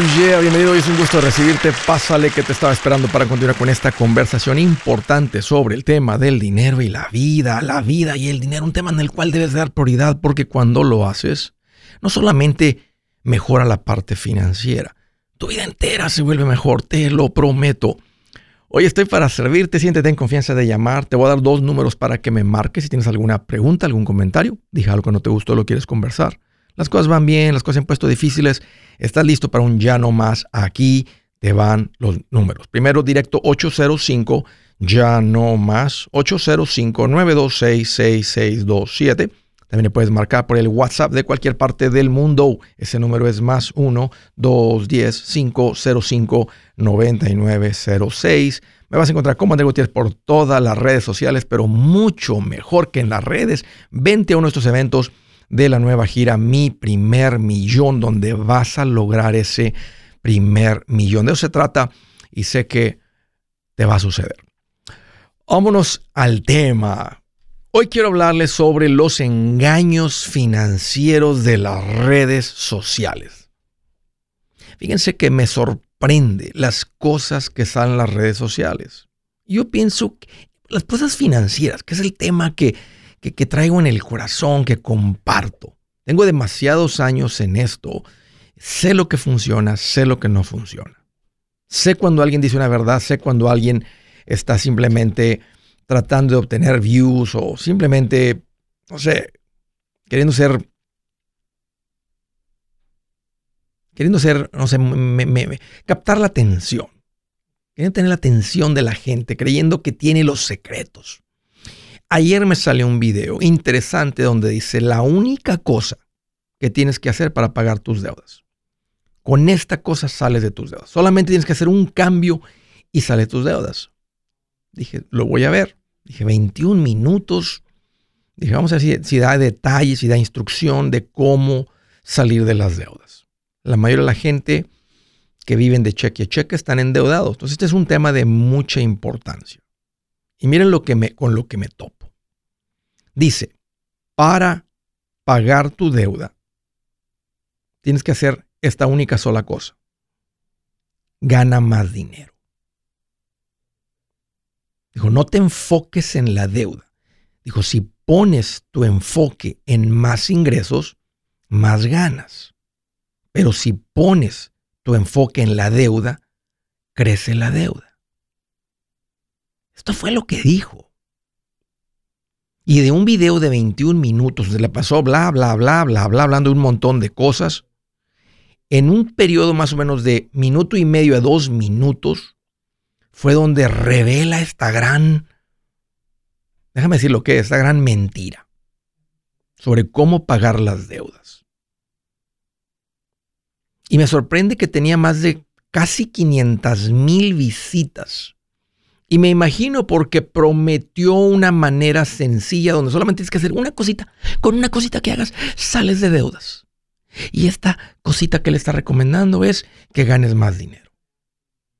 yeah, bienvenido, es un gusto recibirte. Pásale que te estaba esperando para continuar con esta conversación importante sobre el tema del dinero y la vida, la vida y el dinero, un tema en el cual debes dar prioridad porque cuando lo haces, no solamente mejora la parte financiera, tu vida entera se vuelve mejor, te lo prometo. Hoy estoy para servirte, siéntete en confianza de llamar. Te voy a dar dos números para que me marques si tienes alguna pregunta, algún comentario. Dije algo que no te gustó, lo quieres conversar. Las cosas van bien, las cosas se han puesto difíciles. Estás listo para un ya no más. Aquí te van los números. Primero, directo 805, ya no más. 805-926-6627. También le puedes marcar por el WhatsApp de cualquier parte del mundo. Ese número es más 1-210-505-9906. Me vas a encontrar como André Gutiérrez por todas las redes sociales, pero mucho mejor que en las redes. Vente a uno de estos eventos de la nueva gira Mi Primer Millón, donde vas a lograr ese primer millón. De eso se trata y sé que te va a suceder. Vámonos al tema. Hoy quiero hablarles sobre los engaños financieros de las redes sociales. Fíjense que me sorprende las cosas que salen en las redes sociales. Yo pienso que las cosas financieras, que es el tema que que, traigo en el corazón, que comparto. Tengo demasiados años en esto. Sé lo que funciona, sé lo que no funciona. Sé cuando alguien dice una verdad, sé cuando alguien está simplemente tratando de obtener views o simplemente, no sé, queriendo ser, queriendo ser, no sé, captar la atención. Queriendo tener la atención de la gente, creyendo que tiene los secretos. Ayer me salió un video interesante donde dice la única cosa que tienes que hacer para pagar tus deudas. Con esta cosa sales de tus deudas. Solamente tienes que hacer un cambio y sales de tus deudas. Dije, lo voy a ver. Dije, 21 minutos. Dije, vamos a ver si, da detalles, si da instrucción de cómo salir de las deudas. La mayoría de la gente que viven de cheque a cheque están endeudados. Entonces, este es un tema de mucha importancia. Y miren lo que me, con lo que me topo. Dice, para pagar tu deuda, tienes que hacer esta única sola cosa. Gana más dinero. Dijo, no te enfoques en la deuda. Dijo, si pones tu enfoque en más ingresos, más ganas. Pero si pones tu enfoque en la deuda, crece la deuda. Esto fue lo que dijo. Y de un video de 21 minutos, se le pasó bla, bla, bla, bla, bla, hablando de un montón de cosas. En un periodo más o menos de minuto y medio a dos minutos, fue donde revela esta gran, déjame decir lo que es, esta gran mentira sobre cómo pagar las deudas. Y me sorprende que tenía más de casi 500 mil visitas y me imagino porque prometió una manera sencilla donde solamente tienes que hacer una cosita. Con una cosita que hagas, sales de deudas. Y esta cosita que le está recomendando es que ganes más dinero.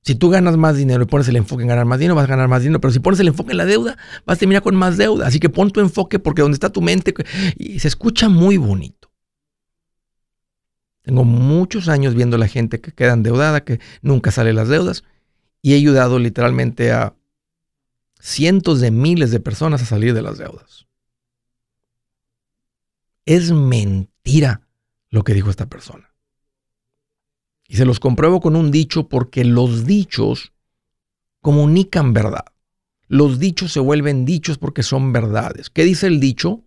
Si tú ganas más dinero y pones el enfoque en ganar más dinero, vas a ganar más dinero. Pero si pones el enfoque en la deuda, vas a terminar con más deuda. Así que pon tu enfoque porque donde está tu mente y se escucha muy bonito. Tengo muchos años viendo a la gente que queda endeudada, que nunca sale las deudas. Y he ayudado literalmente a cientos de miles de personas a salir de las deudas. Es mentira lo que dijo esta persona. Y se los compruebo con un dicho porque los dichos comunican verdad. Los dichos se vuelven dichos porque son verdades. ¿Qué dice el dicho?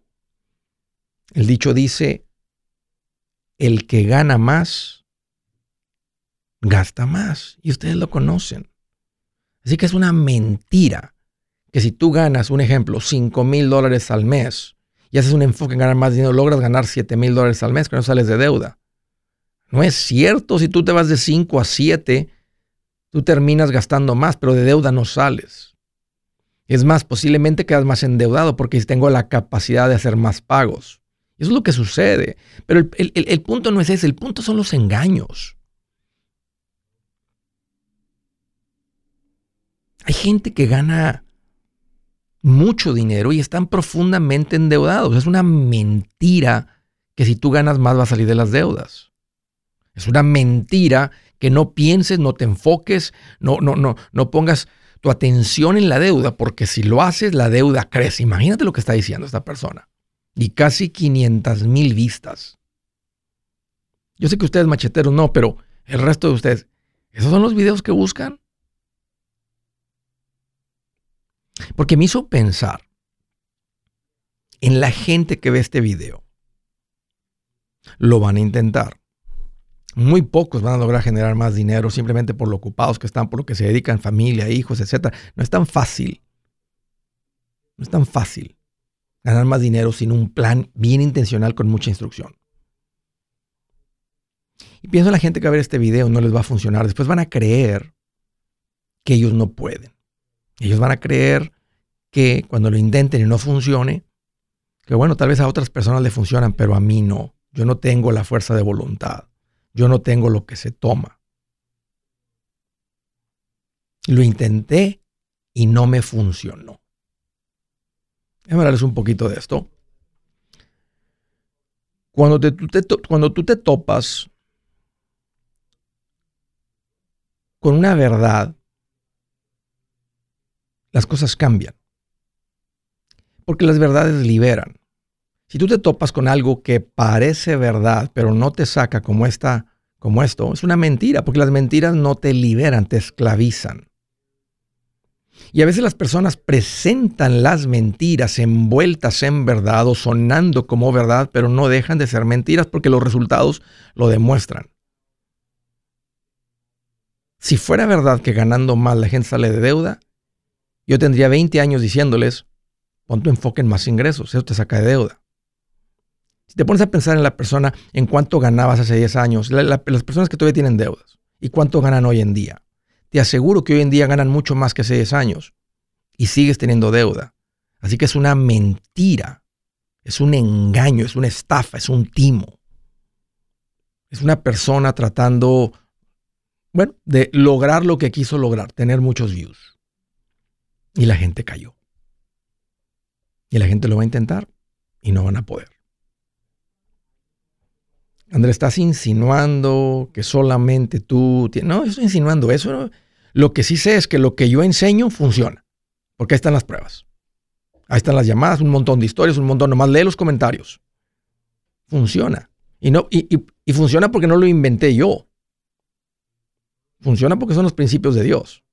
El dicho dice, el que gana más, gasta más. Y ustedes lo conocen. Así que es una mentira que si tú ganas, un ejemplo, 5 mil dólares al mes y haces un enfoque en ganar más dinero, logras ganar 7 mil dólares al mes, que no sales de deuda. No es cierto, si tú te vas de 5 a 7, tú terminas gastando más, pero de deuda no sales. Es más, posiblemente quedas más endeudado porque tengo la capacidad de hacer más pagos. Eso es lo que sucede. Pero el, el punto no es ese, el punto son los engaños. Hay gente que gana mucho dinero y están profundamente endeudados. Es una mentira que si tú ganas más va a salir de las deudas. Es una mentira que no pienses, no te enfoques, no, no, no, no pongas tu atención en la deuda, porque si lo haces, la deuda crece. Imagínate lo que está diciendo esta persona. Y casi 500 mil vistas. Yo sé que ustedes macheteros no, pero el resto de ustedes, ¿esos son los videos que buscan? Porque me hizo pensar en la gente que ve este video. Lo van a intentar. Muy pocos van a lograr generar más dinero simplemente por lo ocupados que están, por lo que se dedican, familia, hijos, etc. No es tan fácil. No es tan fácil ganar más dinero sin un plan bien intencional con mucha instrucción. Y pienso en la gente que va a ver este video no les va a funcionar. Después van a creer que ellos no pueden. Ellos van a creer que cuando lo intenten y no funcione, que bueno, tal vez a otras personas le funcionan, pero a mí no. Yo no tengo la fuerza de voluntad. Yo no tengo lo que se toma. Lo intenté y no me funcionó. Déjame hablarles un poquito de esto. Cuando, cuando tú te topas con una verdad, las cosas cambian. Porque las verdades liberan. Si tú te topas con algo que parece verdad, pero no te saca como esta, como esto, es una mentira, porque las mentiras no te liberan, te esclavizan. Y a veces las personas presentan las mentiras envueltas en verdad o sonando como verdad, pero no dejan de ser mentiras porque los resultados lo demuestran. Si fuera verdad que ganando más la gente sale de deuda, yo tendría 20 años diciéndoles, pon tu enfoque en más ingresos, eso te saca de deuda. Si te pones a pensar en la persona, en cuánto ganabas hace 10 años, las personas que todavía tienen deudas, y cuánto ganan hoy en día, te aseguro que hoy en día ganan mucho más que hace 10 años y sigues teniendo deuda. Así que es una mentira, es un engaño, es una estafa, es un timo. Es una persona tratando, bueno, de lograr lo que quiso lograr, tener muchos views. Y la gente cayó. Y la gente lo va a intentar y no van a poder. Andrés, estás insinuando que solamente tú... No, estoy insinuando eso. Lo que sí sé es que lo que yo enseño funciona. Porque ahí están las pruebas. Ahí están las llamadas, un montón de historias, un montón. Nomás lee los comentarios. Funciona. Y, no, y, y funciona porque no lo inventé yo. Funciona porque son los principios de Dios.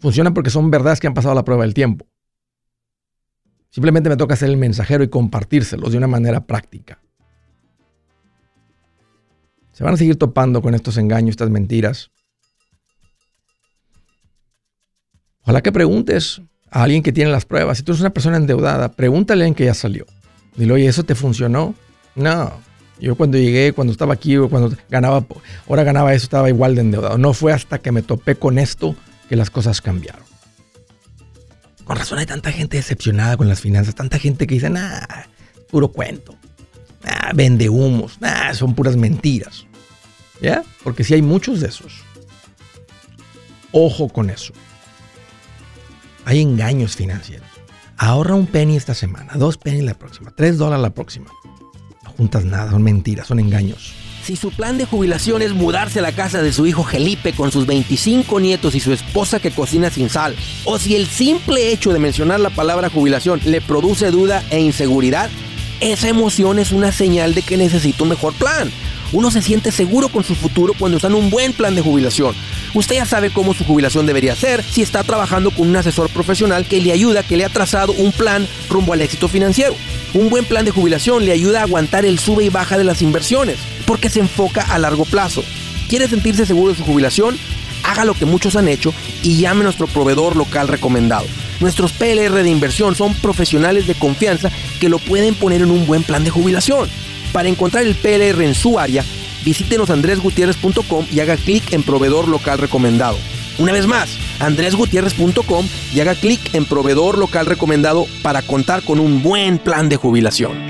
Funciona porque son verdades que han pasado la prueba del tiempo. Simplemente me toca ser el mensajero y compartírselos de una manera práctica. Se van a seguir topando con estos engaños, estas mentiras. Ojalá que preguntes a alguien que tiene las pruebas. Si tú eres una persona endeudada, pregúntale en que ya salió. Dile, oye, ¿eso te funcionó? No. Yo cuando llegué, cuando estaba aquí, cuando ganaba, ahora ganaba eso, estaba igual de endeudado. No fue hasta que me topé con esto que las cosas cambiaron. Con razón hay tanta gente decepcionada con las finanzas, tanta gente que dice, nah, puro cuento. Vende humos, nah, son puras mentiras. ¿Ya? Porque si hay muchos de esos. Ojo con eso. Hay engaños financieros. Ahorra un penny esta semana, dos pennies la próxima, tres dólares la próxima. No juntas nada, son mentiras, son engaños. Si su plan de jubilación es mudarse a la casa de su hijo Felipe con sus 25 nietos y su esposa que cocina sin sal, o si el simple hecho de mencionar la palabra jubilación le produce duda e inseguridad, esa emoción es una señal de que necesita un mejor plan. Uno se siente seguro con su futuro cuando está en un buen plan de jubilación. Usted ya sabe cómo su jubilación debería ser si está trabajando con un asesor profesional que le ayuda, que le ha trazado un plan rumbo al éxito financiero. Un buen plan de jubilación le ayuda a aguantar el sube y baja de las inversiones, porque se enfoca a largo plazo. ¿Quiere sentirse seguro de su jubilación? Haga lo que muchos han hecho y llame a nuestro proveedor local recomendado. Nuestros PLR de inversión son profesionales de confianza que lo pueden poner en un buen plan de jubilación. Para encontrar el PLR en su área, visítenos andresgutierrez.com y haga clic en proveedor local recomendado. Una vez más, andresgutierrez.com y haga clic en proveedor local recomendado para contar con un buen plan de jubilación.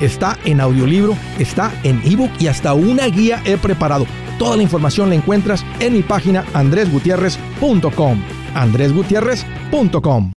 está en audiolibro, está en ebook y hasta una guía he preparado. Toda la información la encuentras en mi página andresgutierrez.com. andresgutierrez.com.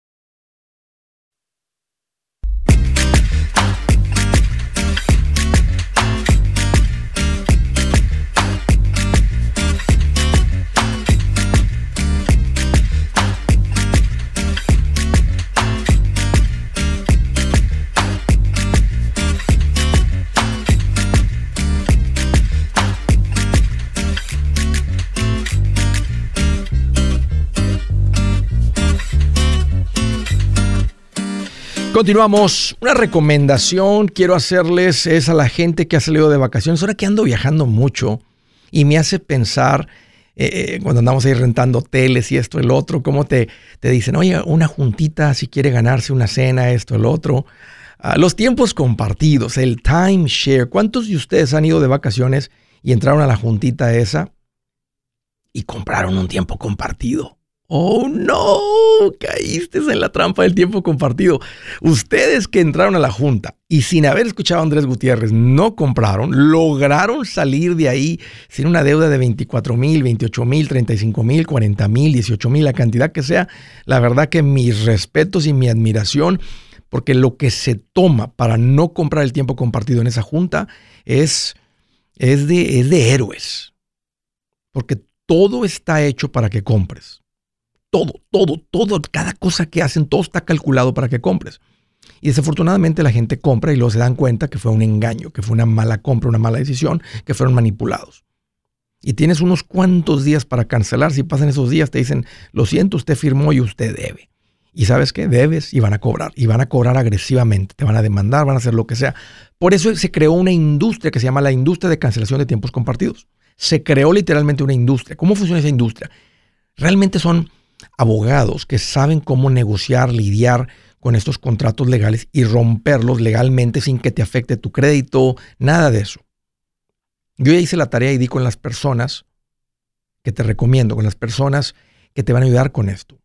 Continuamos. Una recomendación quiero hacerles es a la gente que ha salido de vacaciones. Ahora que ando viajando mucho y me hace pensar eh, eh, cuando andamos ahí rentando hoteles y esto, el otro, cómo te, te dicen, oye, una juntita si quiere ganarse una cena, esto, el otro. Ah, los tiempos compartidos, el timeshare. ¿Cuántos de ustedes han ido de vacaciones y entraron a la juntita esa y compraron un tiempo compartido? Oh no, caíste en la trampa del tiempo compartido. Ustedes que entraron a la junta y sin haber escuchado a Andrés Gutiérrez no compraron, lograron salir de ahí sin una deuda de 24 mil, 28 mil, 35 mil, 40 mil, 18 mil, la cantidad que sea. La verdad que mis respetos y mi admiración, porque lo que se toma para no comprar el tiempo compartido en esa junta es, es, de, es de héroes. Porque todo está hecho para que compres todo, todo, todo, cada cosa que hacen, todo está calculado para que compres. Y desafortunadamente la gente compra y luego se dan cuenta que fue un engaño, que fue una mala compra, una mala decisión, que fueron manipulados. Y tienes unos cuantos días para cancelar. Si pasan esos días, te dicen, lo siento, usted firmó y usted debe. Y sabes que debes y van a cobrar. Y van a cobrar agresivamente. Te van a demandar, van a hacer lo que sea. Por eso se creó una industria que se llama la industria de cancelación de tiempos compartidos. Se creó literalmente una industria. ¿Cómo funciona esa industria? Realmente son abogados que saben cómo negociar, lidiar con estos contratos legales y romperlos legalmente sin que te afecte tu crédito, nada de eso. Yo ya hice la tarea y di con las personas que te recomiendo, con las personas que te van a ayudar con esto.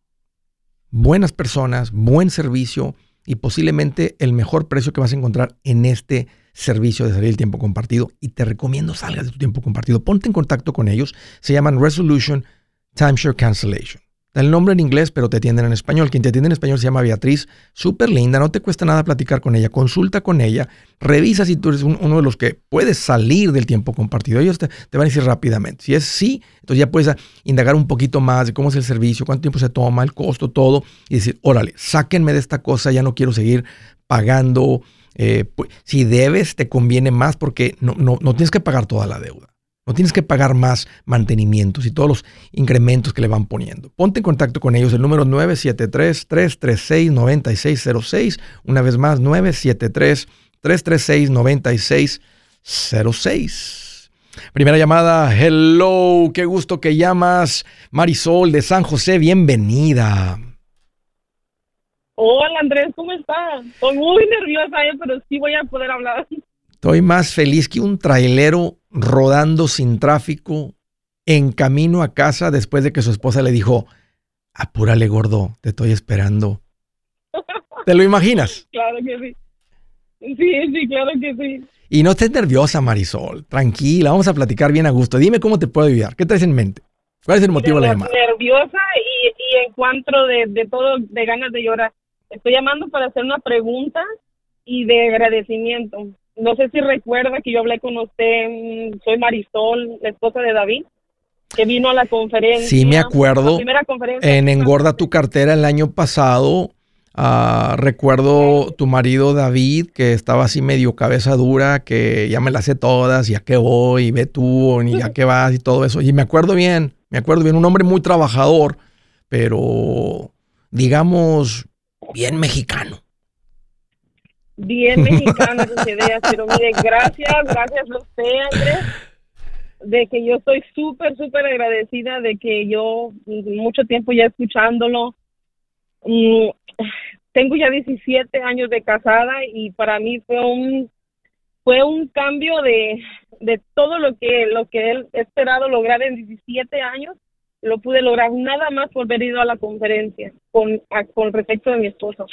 Buenas personas, buen servicio y posiblemente el mejor precio que vas a encontrar en este servicio de salir el tiempo compartido. Y te recomiendo salgas de tu tiempo compartido. Ponte en contacto con ellos. Se llaman Resolution Timeshare Cancellation. Da el nombre en inglés, pero te atienden en español. Quien te atiende en español se llama Beatriz, súper linda, no te cuesta nada platicar con ella. Consulta con ella, revisa si tú eres uno de los que puedes salir del tiempo compartido. Ellos te, van a decir rápidamente. Si es sí, entonces ya puedes indagar un poquito más de cómo es el servicio, cuánto tiempo se toma, el costo, todo, y decir, órale, sáquenme de esta cosa, ya no quiero seguir pagando. Eh, pues, si debes, te conviene más porque no, no, no tienes que pagar toda la deuda. No tienes que pagar más mantenimientos y todos los incrementos que le van poniendo. Ponte en contacto con ellos. El número 973-336-9606. Una vez más, 973-336-9606. Primera llamada. Hello, qué gusto que llamas. Marisol de San José, bienvenida. Hola Andrés, ¿cómo estás? Estoy muy nerviosa, eh, pero sí voy a poder hablar. Estoy más feliz que un trailero rodando sin tráfico en camino a casa después de que su esposa le dijo, apúrale gordo, te estoy esperando. ¿Te lo imaginas? Claro que sí. Sí, sí, claro que sí. Y no estés nerviosa, Marisol. Tranquila, vamos a platicar bien a gusto. Dime cómo te puedo ayudar. ¿Qué traes en mente? ¿Cuál es el motivo de la llamada? Nerviosa y, y encuentro de, de todo, de ganas de llorar. Estoy llamando para hacer una pregunta y de agradecimiento no sé si recuerda que yo hablé con usted, mm, soy Marisol, la esposa de David, que vino a la conferencia. Sí, me acuerdo. en Engorda tu cartera el año pasado. Ah, recuerdo tu marido David, que estaba así medio cabeza dura, que ya me las sé todas, ya que voy, ve tú, ni ya que vas y todo eso. Y me acuerdo bien, me acuerdo bien, un hombre muy trabajador, pero digamos bien mexicano. Bien mexicana sus ideas, pero mire, gracias, gracias a usted, Andrés, de que yo estoy súper, súper agradecida de que yo mucho tiempo ya escuchándolo. Mm, tengo ya 17 años de casada y para mí fue un fue un cambio de, de todo lo que lo que él esperado lograr en 17 años lo pude lograr nada más por haber ido a la conferencia con, con respecto de mi esposo.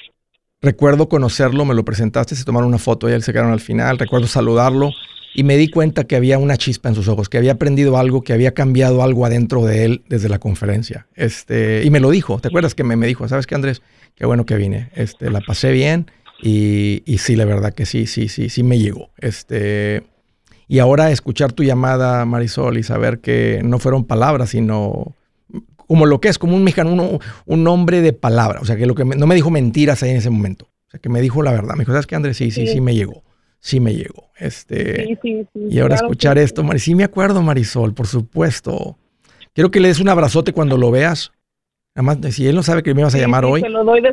Recuerdo conocerlo, me lo presentaste, se tomaron una foto y él se quedaron al final. Recuerdo saludarlo y me di cuenta que había una chispa en sus ojos, que había aprendido algo, que había cambiado algo adentro de él desde la conferencia. Este, y me lo dijo, ¿te acuerdas que me, me dijo, sabes qué Andrés? Qué bueno que vine, este, la pasé bien y, y, sí, la verdad que sí, sí, sí, sí me llegó. Este, y ahora escuchar tu llamada, Marisol, y saber que no fueron palabras, sino como lo que es, como un mexicano, un, hombre de palabra. O sea, que lo que no me dijo mentiras ahí en ese momento. O sea, que me dijo la verdad. Me dijo, ¿sabes qué, Andrés? Sí, sí, sí, me llegó. Sí me llegó. Este, sí, sí, sí, y ahora escuchar esto, Marisol. Sí me acuerdo, Marisol, por supuesto. Quiero que le des un abrazote cuando lo veas. Además, si él no sabe que me ibas a llamar hoy,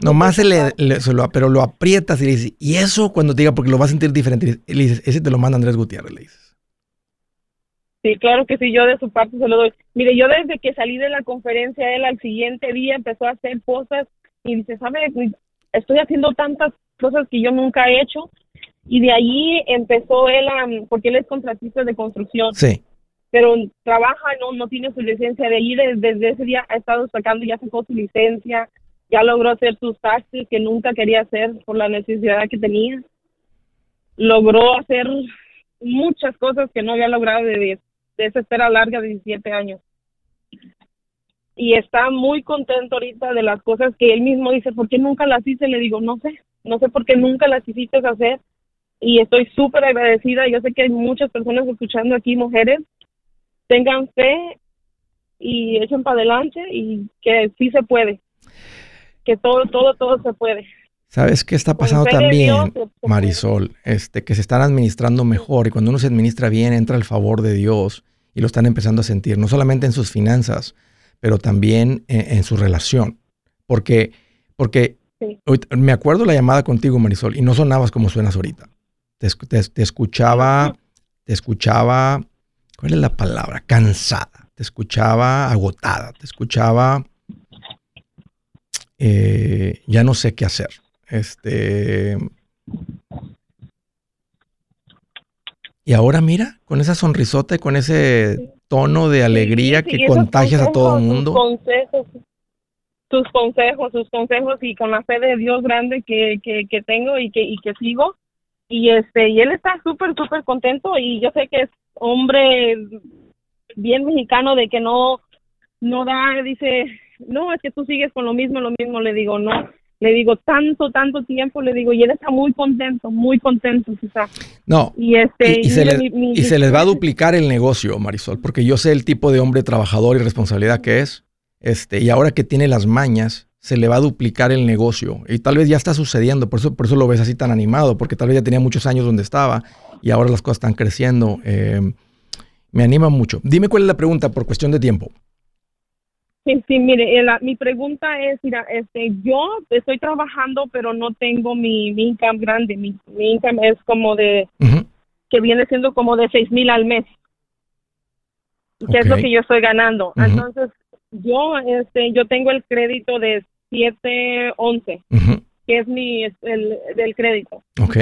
nomás se le, se lo, pero lo aprietas y le dices, y eso cuando te diga, porque lo va a sentir diferente, le dices, ese te lo manda Andrés Gutiérrez, le dices. Sí, claro que sí, yo de su parte se lo doy. Mire, yo desde que salí de la conferencia, él al siguiente día empezó a hacer cosas y dice, ¿sabe? Estoy haciendo tantas cosas que yo nunca he hecho. Y de allí empezó él, a, porque él es contratista de construcción. Sí. Pero trabaja, no, no tiene su licencia. De allí, desde, ese día, ha estado sacando, ya sacó su licencia, ya logró hacer sus taxis que nunca quería hacer por la necesidad que tenía. Logró hacer muchas cosas que no había logrado de, de esa espera larga de 17 años. Y está muy contento ahorita de las cosas que él mismo dice, ¿por qué nunca las hice? Le digo, no sé, no sé por qué nunca las hiciste hacer. Y estoy súper agradecida. Yo sé que hay muchas personas escuchando aquí, mujeres, tengan fe y echen para adelante y que sí se puede. Que todo, todo, todo se puede. ¿Sabes qué está pasando también, Marisol? Este, que se están administrando mejor y cuando uno se administra bien entra el favor de Dios y lo están empezando a sentir, no solamente en sus finanzas, pero también en, su relación. Porque, porque me acuerdo la llamada contigo, Marisol, y no sonabas como suenas ahorita. Te, te, escuchaba, te escuchaba, ¿cuál es la palabra? Cansada, te escuchaba agotada, te escuchaba, eh, ya no sé qué hacer. Este. Y ahora mira, con esa sonrisota y con ese tono de alegría que contagias a todo el mundo. Sus consejos, sus consejos, sus consejos y con la fe de Dios grande que, que, tengo y que, y que sigo. Y este, y él está súper, súper contento y yo sé que es hombre bien mexicano de que no, no da, dice, no, es que tú sigues con lo mismo, lo mismo, le digo, no, le digo tanto, tanto tiempo, le digo, y él está muy contento, muy contento, quizás. No, y, este, y, se, les va a duplicar el negocio, Marisol, porque yo sé el tipo de hombre trabajador y responsabilidad que es, este, y ahora que tiene las mañas, se le va a duplicar el negocio, y tal vez ya está sucediendo, por eso, por eso lo ves así tan animado, porque tal vez ya tenía muchos años donde estaba, y ahora las cosas están creciendo. Eh, me anima mucho. Dime cuál es la pregunta por cuestión de tiempo. Sí, sí, mire, mi pregunta es, mira, este, yo estoy trabajando, pero no tengo mi, mi income grande. Mi, mi income es como de, que viene siendo como de seis mil al mes. Que es lo que yo estoy ganando. Entonces, yo, este, yo tengo el crédito de 711, que es mi, el, del crédito.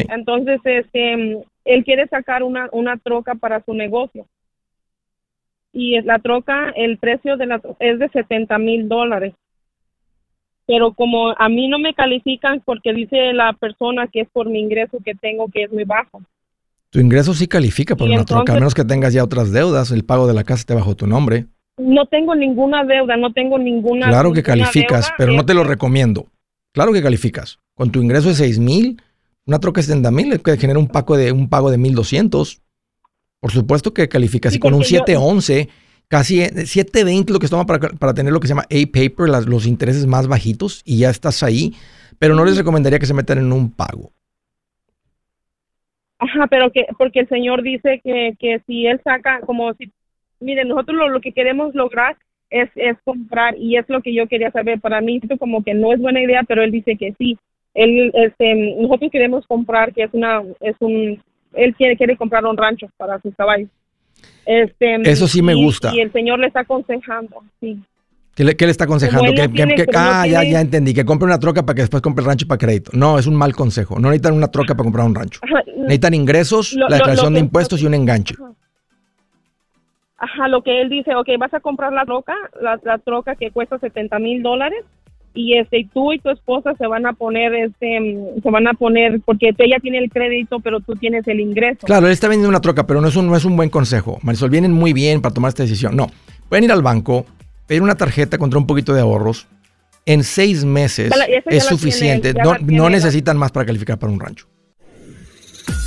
Entonces, este, él quiere sacar una, una troca para su negocio y la troca, el precio de la es de 70 mil dólares. Pero como a mí no me califican porque dice la persona que es por mi ingreso que tengo que es muy bajo. Tu ingreso sí califica por una troca, a menos que tengas ya otras deudas, el pago de la casa está bajo tu nombre. No tengo ninguna deuda, no tengo ninguna. Claro que calificas, pero no te lo recomiendo. Claro que calificas. Con tu ingreso de 6 mil, una troca de 70 mil genera un pago de un pago de 1200. Por supuesto que calificas. y con un 711, casi 720 lo que se toma para, para, tener lo que se llama A-Paper, los intereses más bajitos, y ya estás ahí. Pero no les recomendaría que se metan en un pago. Ajá, pero que, porque el señor dice que, que si él saca, como si, miren, nosotros lo, lo que queremos lograr es, es comprar, y es lo que yo quería saber. Para mí, esto como que no es buena idea, pero él dice que sí él, este, nosotros queremos comprar, que es una, es un, él quiere, quiere comprar un rancho para sus caballos. Este, Eso sí me gusta. Y el señor le está aconsejando, sí. ¿Qué le, qué le está aconsejando? Que, ah, ya, ya entendí. Que compre una troca para que después compre el rancho para crédito. No, es un mal consejo. No necesitan una troca para comprar un rancho. necesitan ingresos, la declaración de impuestos y un enganche. Ajá. lo que él dice, ok, vas a comprar la troca, la, la troca que cuesta 70 mil dólares y este tú y tu esposa se van a poner este se van a poner porque ella tiene el crédito pero tú tienes el ingreso. Claro él está vendiendo una troca pero no es un no es un buen consejo. Marisol vienen muy bien para tomar esta decisión. No pueden ir al banco pedir una tarjeta contra un poquito de ahorros. En seis meses es suficiente. no, no necesitan más para calificar para un rancho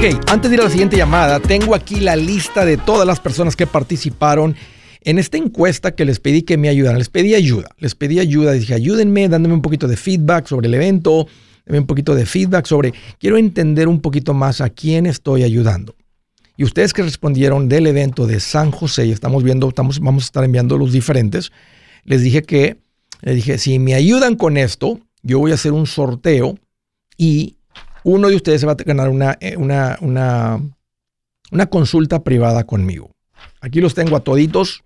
Ok, antes de ir a la siguiente llamada, tengo aquí la lista de todas las personas que participaron en esta encuesta que les pedí que me ayudaran. Les pedí ayuda, les pedí ayuda. Dije, ayúdenme dándome un poquito de feedback sobre el evento, un poquito de feedback sobre, quiero entender un poquito más a quién estoy ayudando. Y ustedes que respondieron del evento de San José, y estamos viendo, estamos, vamos a estar enviando los diferentes, les dije que, les dije, si me ayudan con esto, yo voy a hacer un sorteo y uno de ustedes va a ganar eh, una, una, una, consulta privada conmigo. Aquí los tengo a toditos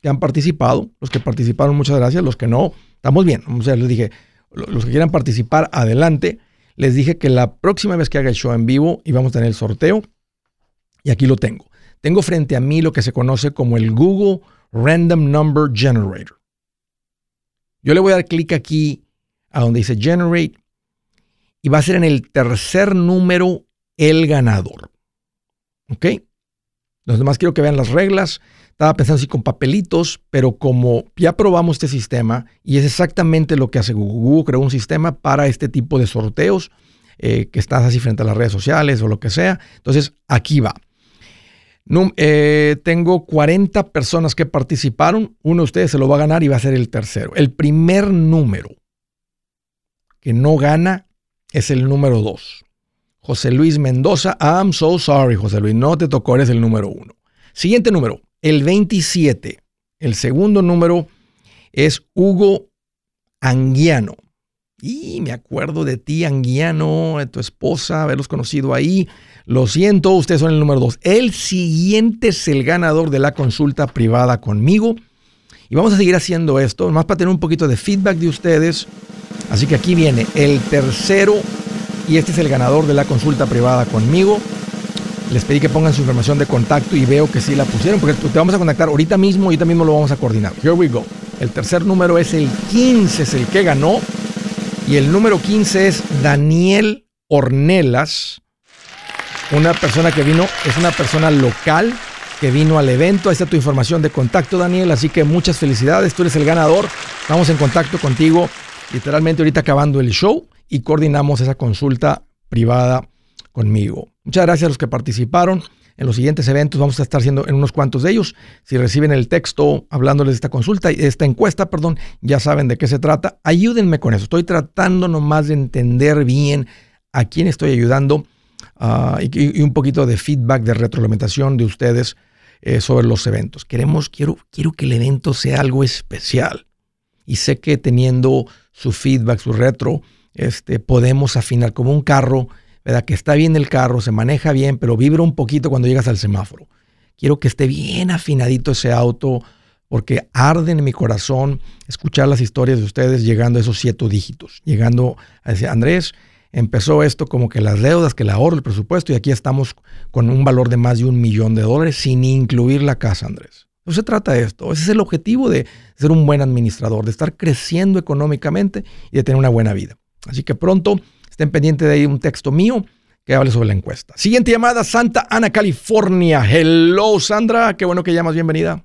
que han participado. Los que participaron, muchas gracias. Los que no, estamos bien. O sea, les dije, los que quieran participar, adelante. Les dije que la próxima vez que haga el show en vivo íbamos a tener el sorteo. Y aquí lo tengo. Tengo frente a mí lo que se conoce como el Google Random Number Generator. Yo le voy a dar clic aquí a donde dice Generate y va a ser en el tercer número el ganador. ¿Ok? Los demás quiero que vean las reglas. Estaba pensando así con papelitos, pero como ya probamos este sistema y es exactamente lo que hace Google. Creó un sistema para este tipo de sorteos eh, que estás así frente a las redes sociales o lo que sea. Entonces, aquí va. Eh, tengo 40 personas que participaron. Uno de ustedes se lo va a ganar y va a ser el tercero. El primer número que no gana es el número 2. José Luis Mendoza, I'm so sorry, José Luis, no te tocó, eres el número 1. Siguiente número, el 27. El segundo número es Hugo Anguiano. Y me acuerdo de ti, Anguiano, de tu esposa, haberlos conocido ahí. Lo siento, ustedes son el número 2. El siguiente es el ganador de la consulta privada conmigo. Y vamos a seguir haciendo esto, más para tener un poquito de feedback de ustedes Así que aquí viene el tercero y este es el ganador de la consulta privada conmigo. Les pedí que pongan su información de contacto y veo que sí la pusieron porque te vamos a contactar ahorita mismo y ahorita mismo lo vamos a coordinar. Here we go. El tercer número es el 15, es el que ganó. Y el número 15 es Daniel Ornelas, una persona que vino, es una persona local que vino al evento. Ahí está tu información de contacto, Daniel. Así que muchas felicidades. Tú eres el ganador. Estamos en contacto contigo literalmente ahorita acabando el show y coordinamos esa consulta privada conmigo. Muchas gracias a los que participaron. En los siguientes eventos vamos a estar haciendo en unos cuantos de ellos. Si reciben el texto hablándoles de esta consulta, esta encuesta, perdón, ya saben de qué se trata. Ayúdenme con eso. Estoy tratando nomás de entender bien a quién estoy ayudando ah, y, un poquito de feedback, de retroalimentación de ustedes eh, sobre los eventos. Queremos, quiero, quiero que el evento sea algo especial. Y sé que teniendo su feedback, su retro, este, podemos afinar como un carro, ¿verdad? Que está bien el carro, se maneja bien, pero vibra un poquito cuando llegas al semáforo. quiero que esté bien afinadito ese auto, porque arde en mi corazón escuchar las historias de ustedes llegando a esos siete dígitos, llegando a decir, Andrés, empezó esto como que las deudas, que el ahorro, el presupuesto, y aquí estamos con un valor de más de un millón de dólares sin incluir la casa, Andrés. No se trata de esto. Ese es el objetivo de ser un buen administrador, de estar creciendo económicamente y de tener una buena vida. Así que pronto estén pendientes de ahí un texto mío que hable sobre la encuesta. Siguiente llamada, Santa Ana, California. Hello, Sandra. Qué bueno que llamas. Bienvenida.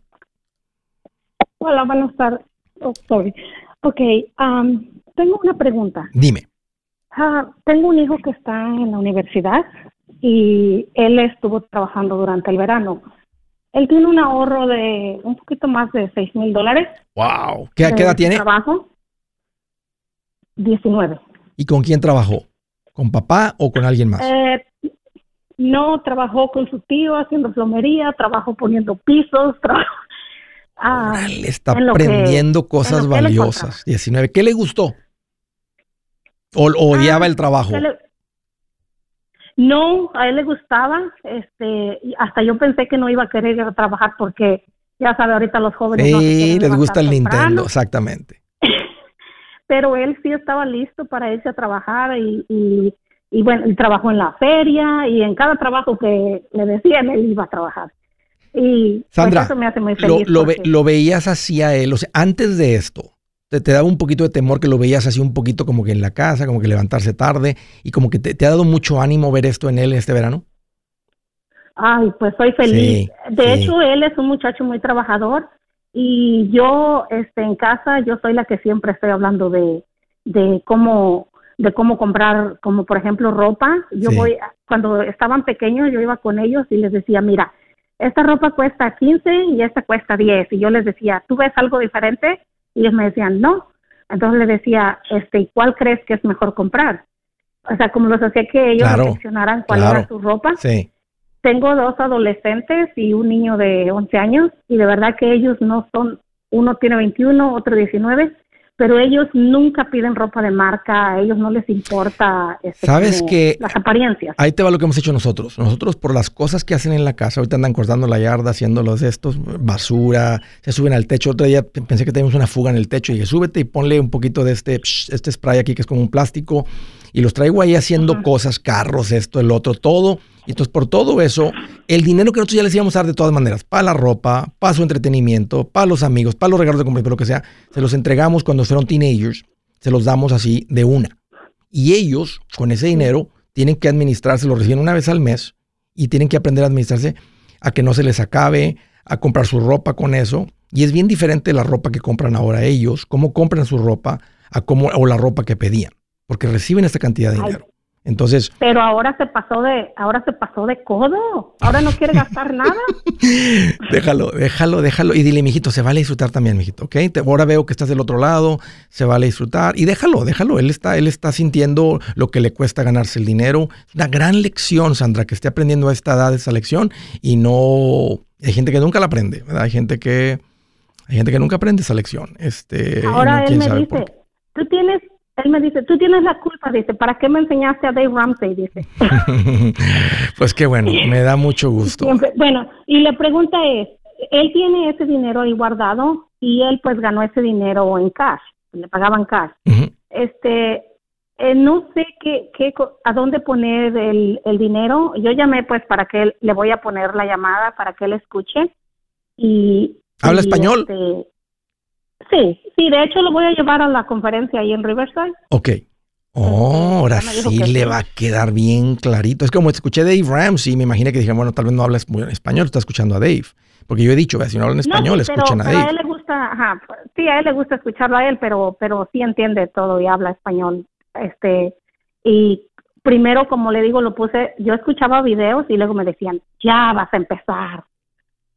Hola, buenas tardes. Oh, sorry. Ok, um, tengo una pregunta. Dime. Ah, tengo un hijo que está en la universidad y él estuvo trabajando durante el verano. Él tiene un ahorro de un poquito más de 6 mil dólares. ¡Wow! ¿Qué, edad tiene? Trabajo. 19. ¿Y con quién trabajó? ¿Con papá o con alguien más? Eh, no, trabajó con su tío haciendo plomería, trabajó poniendo pisos, trabajó... Ah, está aprendiendo cosas valiosas. 19. ¿Qué le gustó? ¿O odiaba ah, el trabajo? No, a él le gustaba. Este, hasta yo pensé que no iba a querer ir a trabajar porque ya sabe, ahorita los jóvenes. Sí, les gusta el Nintendo, exactamente. Pero él sí estaba listo para irse a trabajar y, y, bueno, él trabajó en la feria y en cada trabajo que le decían, él iba a trabajar. Y pues, Sandra, eso me hace muy feliz. Lo, lo veías así a él, o sea, antes de esto, te, daba un poquito de temor que lo veías así un poquito como que en la casa, como que levantarse tarde y como que te, ha dado mucho ánimo ver esto en él este verano? Ay, pues soy feliz. de hecho, él es un muchacho muy trabajador y yo este, en casa, yo soy la que siempre estoy hablando de, de cómo de cómo comprar, como por ejemplo ropa. Yo voy, cuando estaban pequeños, yo iba con ellos y les decía, mira, esta ropa cuesta 15 y esta cuesta 10. Y yo les decía, ¿tú ves algo diferente? Y ellos me decían, no. Entonces le decía, este, ¿cuál crees que es mejor comprar? O sea, como los hacía que ellos reflexionaran cuál era su ropa. Sí. Tengo dos adolescentes y un niño de 11 años y de verdad que ellos no son, uno tiene 21, otro 19, pero ellos nunca piden ropa de marca, a ellos no les importa este, ¿Sabes que las apariencias. Ahí te va lo que hemos hecho nosotros. Nosotros por las cosas que hacen en la casa, ahorita andan cortando la yarda, haciendo los estos, basura, se suben al techo. Otro día pensé que teníamos una fuga en el techo y dije, súbete y ponle un poquito de este, este spray aquí que es como un plástico y los traigo ahí haciendo cosas, carros, esto, el otro, todo. Y entonces por todo eso, el dinero que nosotros ya les íbamos a dar de todas maneras, para la ropa, para su entretenimiento, para los amigos, para los regalos de cumpleaños, lo que sea, se los entregamos cuando fueron teenagers, se los damos así de una. Y ellos, con ese dinero, tienen que administrarse, lo reciben una vez al mes y tienen que aprender a administrarse a que no se les acabe, a comprar su ropa con eso. Y es bien diferente la ropa que compran ahora ellos, cómo compran su ropa, a cómo, o la ropa que pedían, porque reciben esta cantidad de dinero. Entonces. Pero ahora se pasó de, ahora se pasó de codo. Ahora no quiere gastar nada. déjalo, déjalo, déjalo. Y dile, mijito, se vale disfrutar también, mijito, ¿ok? ahora veo que estás del otro lado, se vale disfrutar. Y déjalo, déjalo. Él está, él está sintiendo lo que le cuesta ganarse el dinero. Una gran lección, Sandra, que esté aprendiendo a esta edad esa lección. Y no. Hay gente que nunca la aprende, ¿verdad? Hay gente que. Hay gente que nunca aprende esa lección. Este, ahora él me dice, tú tienes él me dice, tú tienes la culpa, dice, ¿para qué me enseñaste a Dave Ramsey? Dice. pues qué bueno, me da mucho gusto. Bueno, y la pregunta es, él tiene ese dinero ahí guardado y él pues ganó ese dinero en cash, le pagaban cash. Este, eh, no sé qué, qué, a dónde poner el, el dinero. Yo llamé pues para que él, le voy a poner la llamada para que él escuche y... ¿Habla español? Este, Sí, sí, de hecho lo voy a llevar a la conferencia ahí en Riverside. Ok. Oh, ahora sí le va a quedar bien clarito. Es como escuché a Dave Ramsey, me imaginé que dije, bueno, tal vez no hablas muy en español, está escuchando a Dave. Porque yo he dicho, si no hablan español, escuchen a Dave. A él le gusta, ajá, sí, a él le gusta escucharlo a él, pero, pero sí entiende todo y habla español. Este, y primero, como le digo, lo puse, yo escuchaba videos y luego me decían, ya vas a empezar.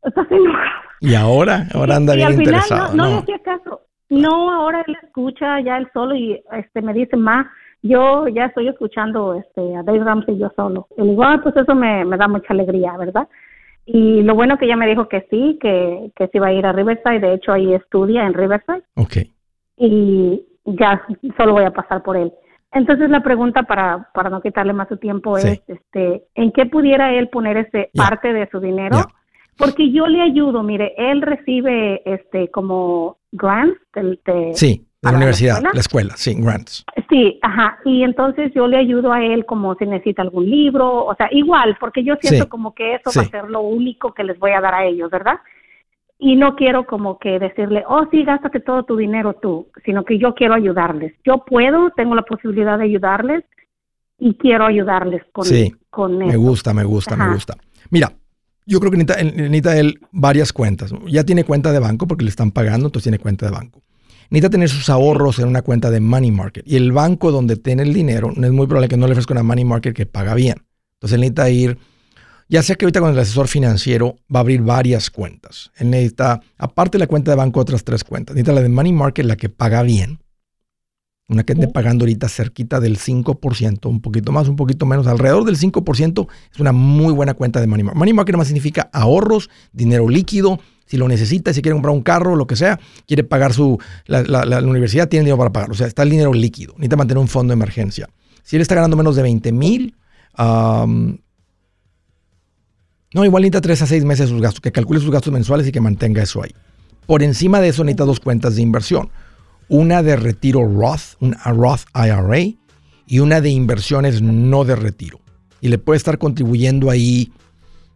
Estás enojado. Y ahora, ahora anda bien interesado. No, no, le hacía caso. No, ahora él escucha ya él solo y este me dice, ma, yo ya estoy escuchando este a Dave Ramsey yo solo. Y digo, ah, pues eso me, me da mucha alegría, ¿verdad? Y lo bueno que ella me dijo que sí, que, que sí va a ir a Riverside. De hecho, ahí estudia en Riverside. Ok. Y ya solo voy a pasar por él. Entonces la pregunta para, para no quitarle más su tiempo es, este, ¿en qué pudiera él poner ese parte de su dinero? Porque yo le ayudo, mire, él recibe este como grants del, de, sí, de la universidad, la escuela? sí, grants. Sí, ajá, y entonces yo le ayudo a él como si necesita algún libro, o sea, igual, porque yo siento como que eso va a ser lo único que les voy a dar a ellos, ¿verdad? Y no quiero como que decirle, oh, sí, gástate todo tu dinero tú, sino que yo quiero ayudarles. Yo puedo, tengo la posibilidad de ayudarles y quiero ayudarles con, sí, con Me gusta, me gusta, me gusta. Mira, yo creo que necesita, necesita, él varias cuentas. Ya tiene cuenta de banco porque le están pagando, entonces tiene cuenta de banco. Necesita tener sus ahorros en una cuenta de money market. Y el banco donde tiene el dinero, no es muy probable que no le ofrezca una money market que paga bien. Entonces él necesita ir, ya sea que ahorita con el asesor financiero va a abrir varias cuentas. Él necesita, aparte de la cuenta de banco, otras tres cuentas. Necesita la de money market, la que paga bien una que esté pagando ahorita cerquita del 5%, un poquito más, un poquito menos, alrededor del 5%, es una muy buena cuenta de money market. Money market más significa ahorros, dinero líquido, si lo necesita, si quiere comprar un carro, lo que sea, quiere pagar su, la, universidad, tiene dinero para pagar. O sea, está el dinero líquido, necesita mantener un fondo de emergencia. Si él está ganando menos de 20 mil, no, igual necesita 3 a 6 meses sus gastos, que calcule sus gastos mensuales y que mantenga eso ahí. Por encima de eso necesita dos cuentas de inversión una de retiro Roth, una Roth IRA, y una de inversiones no de retiro. Y le puede estar contribuyendo ahí,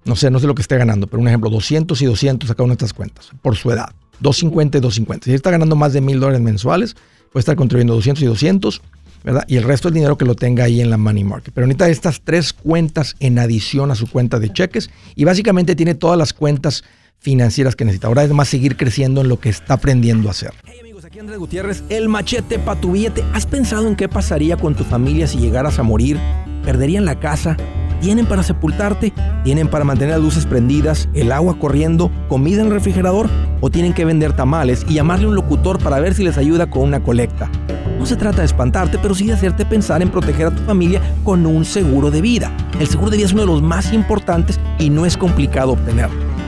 no sé, no sé lo que esté ganando, pero un ejemplo, 200 y 200 a cada una de estas cuentas, por su edad. 250 y 250. Si está ganando más de mil dólares mensuales, puede estar contribuyendo 200 y 200, ¿verdad? Y el resto del dinero que lo tenga ahí en la money market. Pero necesita estas tres cuentas en adición a su cuenta de cheques y básicamente tiene todas las cuentas financieras que necesita. Ahora es más seguir creciendo en lo que está aprendiendo a hacer. Aquí Gutiérrez, el machete para tu billete. ¿Has pensado en qué pasaría con tu familia si llegaras a morir? ¿Perderían la casa? ¿Tienen para sepultarte? ¿Tienen para mantener las luces prendidas, el agua corriendo, comida en el refrigerador? ¿O tienen que vender tamales y llamarle a un locutor para ver si les ayuda con una colecta? No se trata de espantarte, pero sí de hacerte pensar en proteger a tu familia con un seguro de vida. El seguro de vida es uno de los más importantes y no es complicado obtenerlo.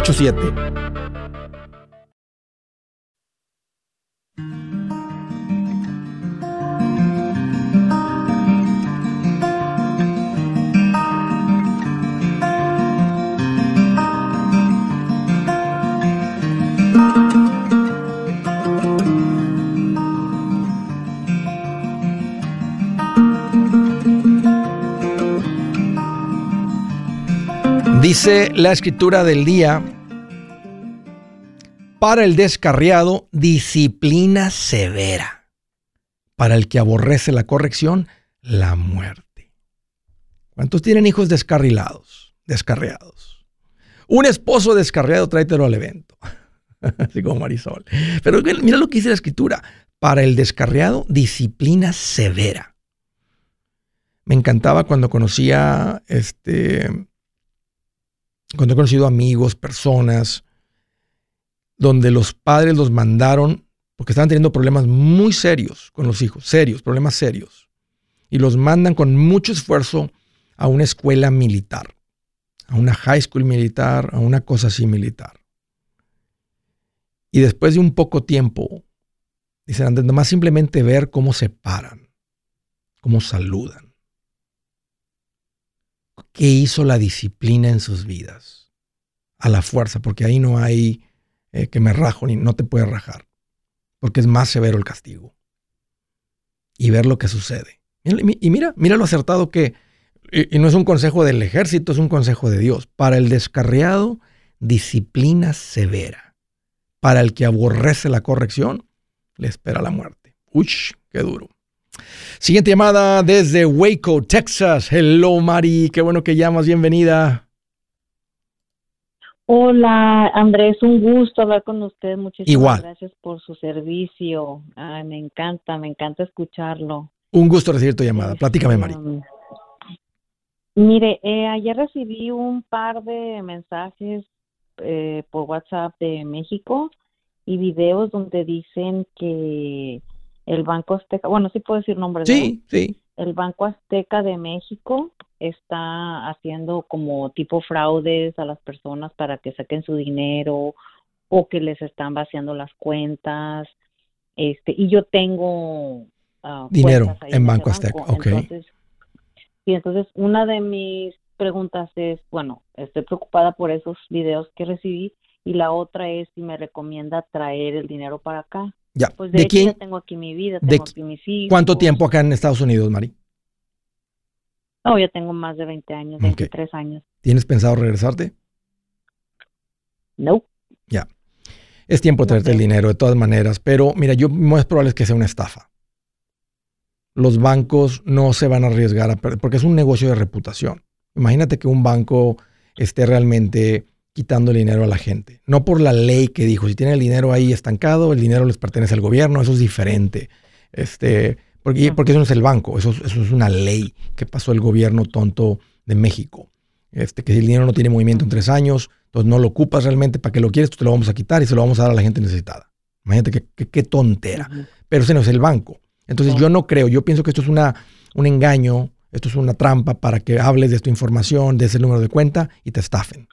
887 Dice la escritura del día, para el descarriado, disciplina severa. Para el que aborrece la corrección, la muerte. ¿Cuántos tienen hijos descarrilados, descarriados? Un esposo descarriado, tráetelo al evento. Así como Marisol. Pero mira lo que dice la escritura. Para el descarriado, disciplina severa. Me encantaba cuando conocía este, cuando he conocido amigos, personas, donde los padres los mandaron porque estaban teniendo problemas muy serios con los hijos, serios, problemas serios, y los mandan con mucho esfuerzo a una escuela militar, a una high school militar, a una cosa así militar. Y después de un poco tiempo, dicen, más simplemente ver cómo se paran, cómo saludan ¿Qué hizo la disciplina en sus vidas? A la fuerza, porque ahí no hay eh, que me rajo ni no te puede rajar, porque es más severo el castigo. Y ver lo que sucede. Y mira, mira lo acertado que, y, no es un consejo del ejército, es un consejo de Dios. Para el descarriado, disciplina severa. Para el que aborrece la corrección, le espera la muerte. Uy, qué duro. Siguiente llamada desde Waco, Texas. Hello, Mari. Qué bueno que llamas. Bienvenida. Hola, Andrés. Un gusto hablar con usted. Muchísimas gracias por su servicio. me encanta, me encanta escucharlo. Un gusto recibir tu llamada. Platícame, Mari. Um, mire, eh, ayer recibí un par de mensajes eh, por WhatsApp de México y videos donde dicen que el Banco Azteca, bueno, sí puedo decir nombres. Sí, sí. El Banco Azteca de México está haciendo como tipo fraudes a las personas para que saquen su dinero o que les están vaciando las cuentas. Este, y yo tengo uh, dinero en Banco Azteca, ok. y entonces una de mis preguntas es, bueno, estoy preocupada por esos videos que recibí y la otra es si me recomienda traer el dinero para acá. Ya. Pues de, quién? tengo aquí mi vida, tengo aquí mis hijos. ¿Cuánto tiempo acá en Estados Unidos, Mari? No, ya tengo más de 20 años, 23 años. ¿Tienes pensado regresarte? No. Ya. Es tiempo de traerte el dinero de todas maneras, pero mira, yo más probable es que sea una estafa. Los bancos no se van a arriesgar a perder, porque es un negocio de reputación. Imagínate que un banco esté realmente quitando el dinero a la gente. No por la ley que dijo, si tienen el dinero ahí estancado, el dinero les pertenece al gobierno, eso es diferente. Este, porque, porque eso no es el banco, eso, eso es una ley que pasó el gobierno tonto de México. Este, que si el dinero no tiene movimiento en tres años, entonces no lo ocupas realmente, ¿para que lo quieres? te lo vamos a quitar y se lo vamos a dar a la gente necesitada. Imagínate qué tontera. Pero ese no es el banco. Entonces yo no creo, yo pienso que esto es una, un engaño, esto es una trampa para que hables de tu información, de ese número de cuenta y te estafen.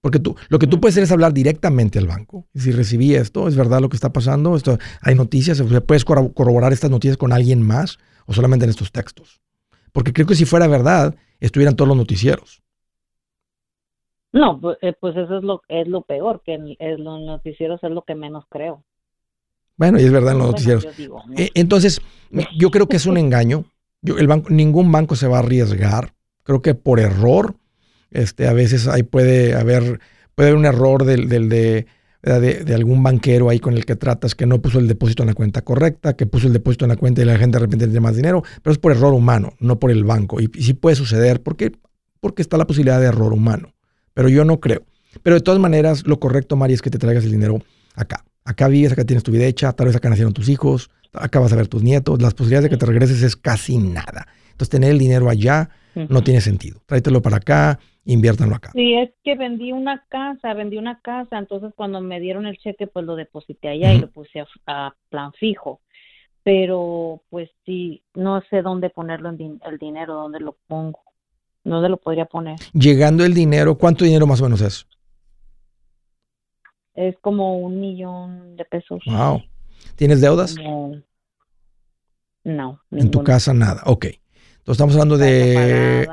Porque tú, lo que tú puedes hacer es hablar directamente al banco. Y si recibí esto, ¿es verdad lo que está pasando? Esto, ¿Hay noticias? ¿Puedes corroborar estas noticias con alguien más o solamente en estos textos? Porque creo que si fuera verdad, estuvieran todos los noticieros. No, pues, eh, pues eso es lo, es lo peor, que en, los noticieros es lo que menos creo. Bueno, y es verdad en los noticieros. Eh, entonces, yo creo que es un engaño. Yo, el banco, ningún banco se va a arriesgar. Creo que por error este, a veces ahí puede haber, puede haber un error del, de, de, algún banquero ahí con el que tratas que no puso el depósito en la cuenta correcta, que puso el depósito en la cuenta y la gente de repente tiene más dinero, pero es por error humano, no por el banco. Y, sí puede suceder porque, porque está la posibilidad de error humano. Pero yo no creo. Pero de todas maneras, lo correcto, Mari, es que te traigas el dinero acá. Acá vives, acá tienes tu vida hecha, tal vez acá nacieron tus hijos, acá vas a ver tus nietos. Las posibilidades de que te regreses es casi nada. Entonces, tener el dinero allá no tiene sentido. Tráetelo para acá, inviértanlo acá. Sí, es que vendí una casa, vendí una casa, entonces cuando me dieron el cheque, pues lo deposité allá y lo puse a, plan fijo. Pero pues sí, no sé dónde ponerlo en el dinero, dónde lo pongo, dónde lo podría poner. Llegando el dinero, ¿cuánto dinero más o menos es? Es como un millón de pesos. Wow. ¿Tienes deudas? No. En tu casa nada. Ok. Entonces estamos hablando de...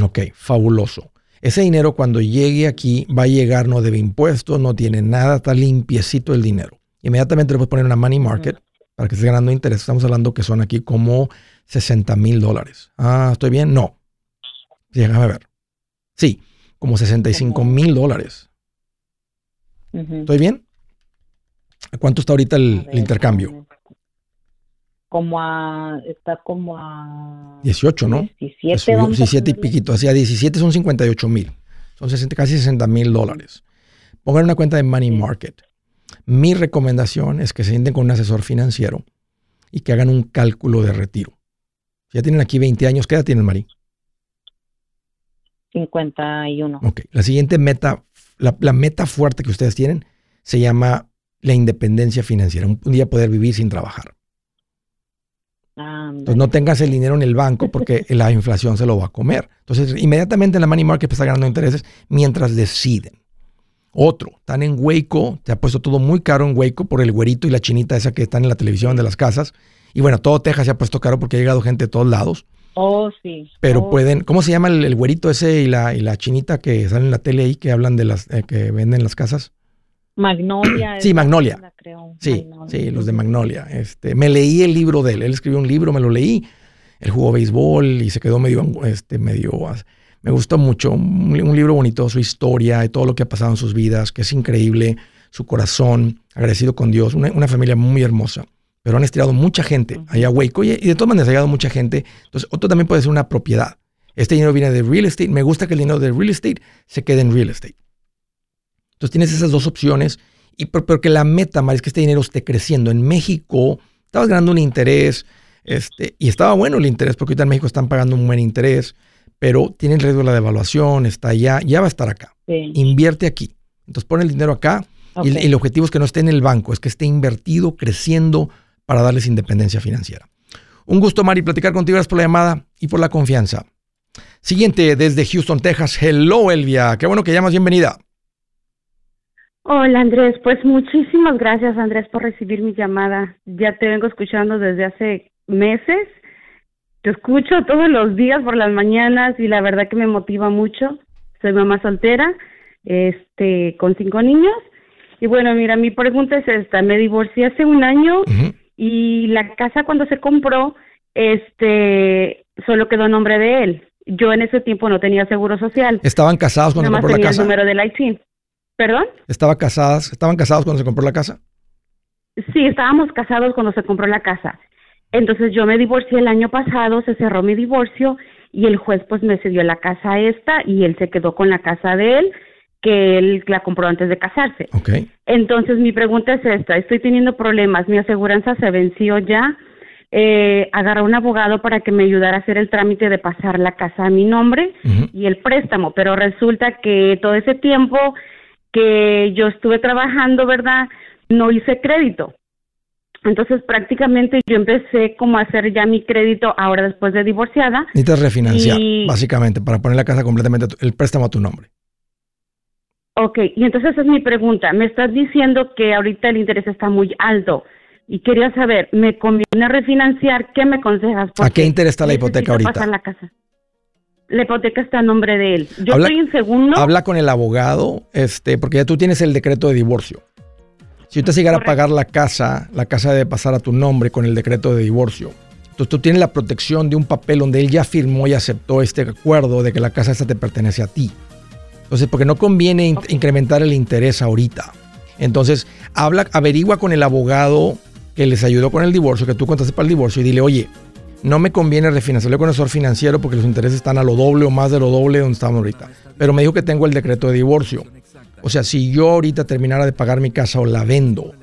Ok, fabuloso. Ese dinero cuando llegue aquí va a llegar, no debe impuestos, no tiene nada, está limpiecito el dinero. Inmediatamente le puedes poner una money market para que estés ganando interés. Estamos hablando que son aquí como 60 mil dólares. Ah, ¿estoy bien? No. Déjame ver. Sí, como 65 mil dólares. ¿Estoy bien? ¿Cuánto está ahorita el, intercambio? Como a, está como a... 18, ¿no? 17. 17 y piquito. Hacia 17 son 58 mil. Son casi 60 mil dólares. Pongan una cuenta de Money Market. Mi recomendación es que se sienten con un asesor financiero y que hagan un cálculo de retiro. Si ya tienen aquí 20 años, ¿qué edad tienen, Mari? 51. Ok. La siguiente meta, la, la, meta fuerte que ustedes tienen se llama la independencia financiera. Un día poder vivir sin trabajar. Entonces no tengas el dinero en el banco porque la inflación se lo va a comer. Entonces inmediatamente en la money market está ganando intereses mientras deciden. Otro, están en Waco, te ha puesto todo muy caro en Waco por el güerito y la chinita esa que están en la televisión de las casas. Y bueno, todo Texas se ha puesto caro porque ha llegado gente de todos lados. Oh, sí. Pero oh. pueden, ¿cómo se llama el, güerito ese y la, y la chinita que salen en la tele ahí que hablan de las, eh, que venden las casas? Magnolia. Sí, Magnolia. Sí, sí, los de Magnolia. Este, me leí el libro de él. Él escribió un libro, me lo leí. Él jugó béisbol y se quedó medio, este, medio. Me gustó mucho. Un, libro bonito, su historia y todo lo que ha pasado en sus vidas, que es increíble. Su corazón, agradecido con Dios. Una, familia muy hermosa. Pero han estirado mucha gente allá a Waco y, de todas maneras ha llegado mucha gente. Entonces, otro también puede ser una propiedad. Este dinero viene de real estate. Me gusta que el dinero de real estate se quede en real estate. Entonces tienes esas dos opciones, y porque la meta, Mar, es que este dinero esté creciendo. En México estabas ganando un interés, este, y estaba bueno el interés, porque ahorita en México están pagando un buen interés, pero tiene el riesgo de la devaluación, está allá, ya va a estar acá. Invierte aquí. Entonces pon el dinero acá y, el objetivo es que no esté en el banco, es que esté invertido, creciendo para darles independencia financiera. Un gusto, Mari, platicar contigo. Gracias por la llamada y por la confianza. Siguiente, desde Houston, Texas. Hello, Elvia. Qué bueno que llamas. Bienvenida. Hola, Andrés. Pues muchísimas gracias, Andrés, por recibir mi llamada. Ya te vengo escuchando desde hace meses. Te escucho todos los días por las mañanas y la verdad que me motiva mucho. Soy mamá soltera, este, con cinco niños. Y bueno, mira, mi pregunta es esta. Me divorcié hace un año y la casa cuando se compró, este, solo quedó nombre de él. Yo en ese tiempo no tenía seguro social. ¿Estaban casados cuando compró la casa? el número del IT. ¿Perdón? ¿Estaba casadas, ¿Estaban casados cuando se compró la casa? Sí, estábamos casados cuando se compró la casa. Entonces yo me divorcié el año pasado, se cerró mi divorcio y el juez pues me cedió la casa esta y él se quedó con la casa de él que él la compró antes de casarse. Okay. Entonces mi pregunta es esta, estoy teniendo problemas, mi aseguranza se venció ya, eh, agarré un abogado para que me ayudara a hacer el trámite de pasar la casa a mi nombre y el préstamo, pero resulta que todo ese tiempo que yo estuve trabajando, ¿verdad? No hice crédito. Entonces prácticamente yo empecé como a hacer ya mi crédito ahora después de divorciada. Necesitas refinanciar, básicamente, para poner la casa completamente, el préstamo a tu nombre. Ok, y entonces es mi pregunta. Me estás diciendo que ahorita el interés está muy alto y quería saber, ¿me conviene refinanciar? ¿Qué me aconsejas? ¿A qué interés está la hipoteca ahorita? Pasar la casa. La hipoteca está a nombre de él. Yo estoy en segundo. Habla con el abogado, este, porque ya tú tienes el decreto de divorcio. Si usted llegara a pagar la casa, la casa debe pasar a tu nombre con el decreto de divorcio. Entonces tú tienes la protección de un papel donde él ya firmó y aceptó este acuerdo de que la casa esta te pertenece a ti. Entonces, porque no conviene incrementar el interés ahorita. Entonces, habla, averigua con el abogado que les ayudó con el divorcio, que tú contaste para el divorcio, y dile, oye, no me conviene refinanciarlo con el asesor financiero porque los intereses están a lo doble o más de lo doble donde estamos ahorita. Pero me dijo que tengo el decreto de divorcio. O sea, si yo ahorita terminara de pagar mi casa o la vendo,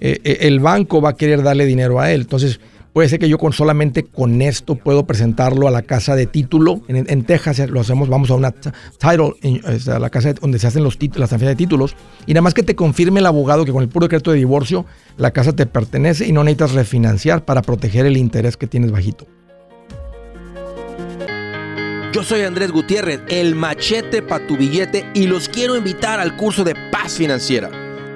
eh, eh, el banco va a querer darle dinero a él. Entonces, Puede ser que yo solamente con esto puedo presentarlo a la casa de título. En, Texas lo hacemos, vamos a una title, a la casa donde se hacen los las transferencias de títulos. Y nada más que te confirme el abogado que con el puro decreto de divorcio la casa te pertenece y no necesitas refinanciar para proteger el interés que tienes bajito. Yo soy Andrés Gutiérrez, el machete para tu billete y los quiero invitar al curso de paz financiera.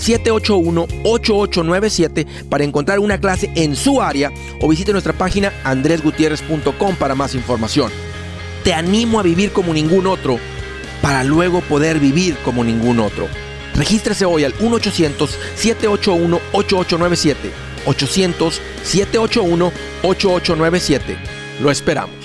781-8897 para encontrar una clase en su área o visite nuestra página andresgutierrez.com para más información. Te animo a vivir como ningún otro para luego poder vivir como ningún otro. Regístrese hoy al 1-800-781-8897. 800-781-8897. Lo esperamos.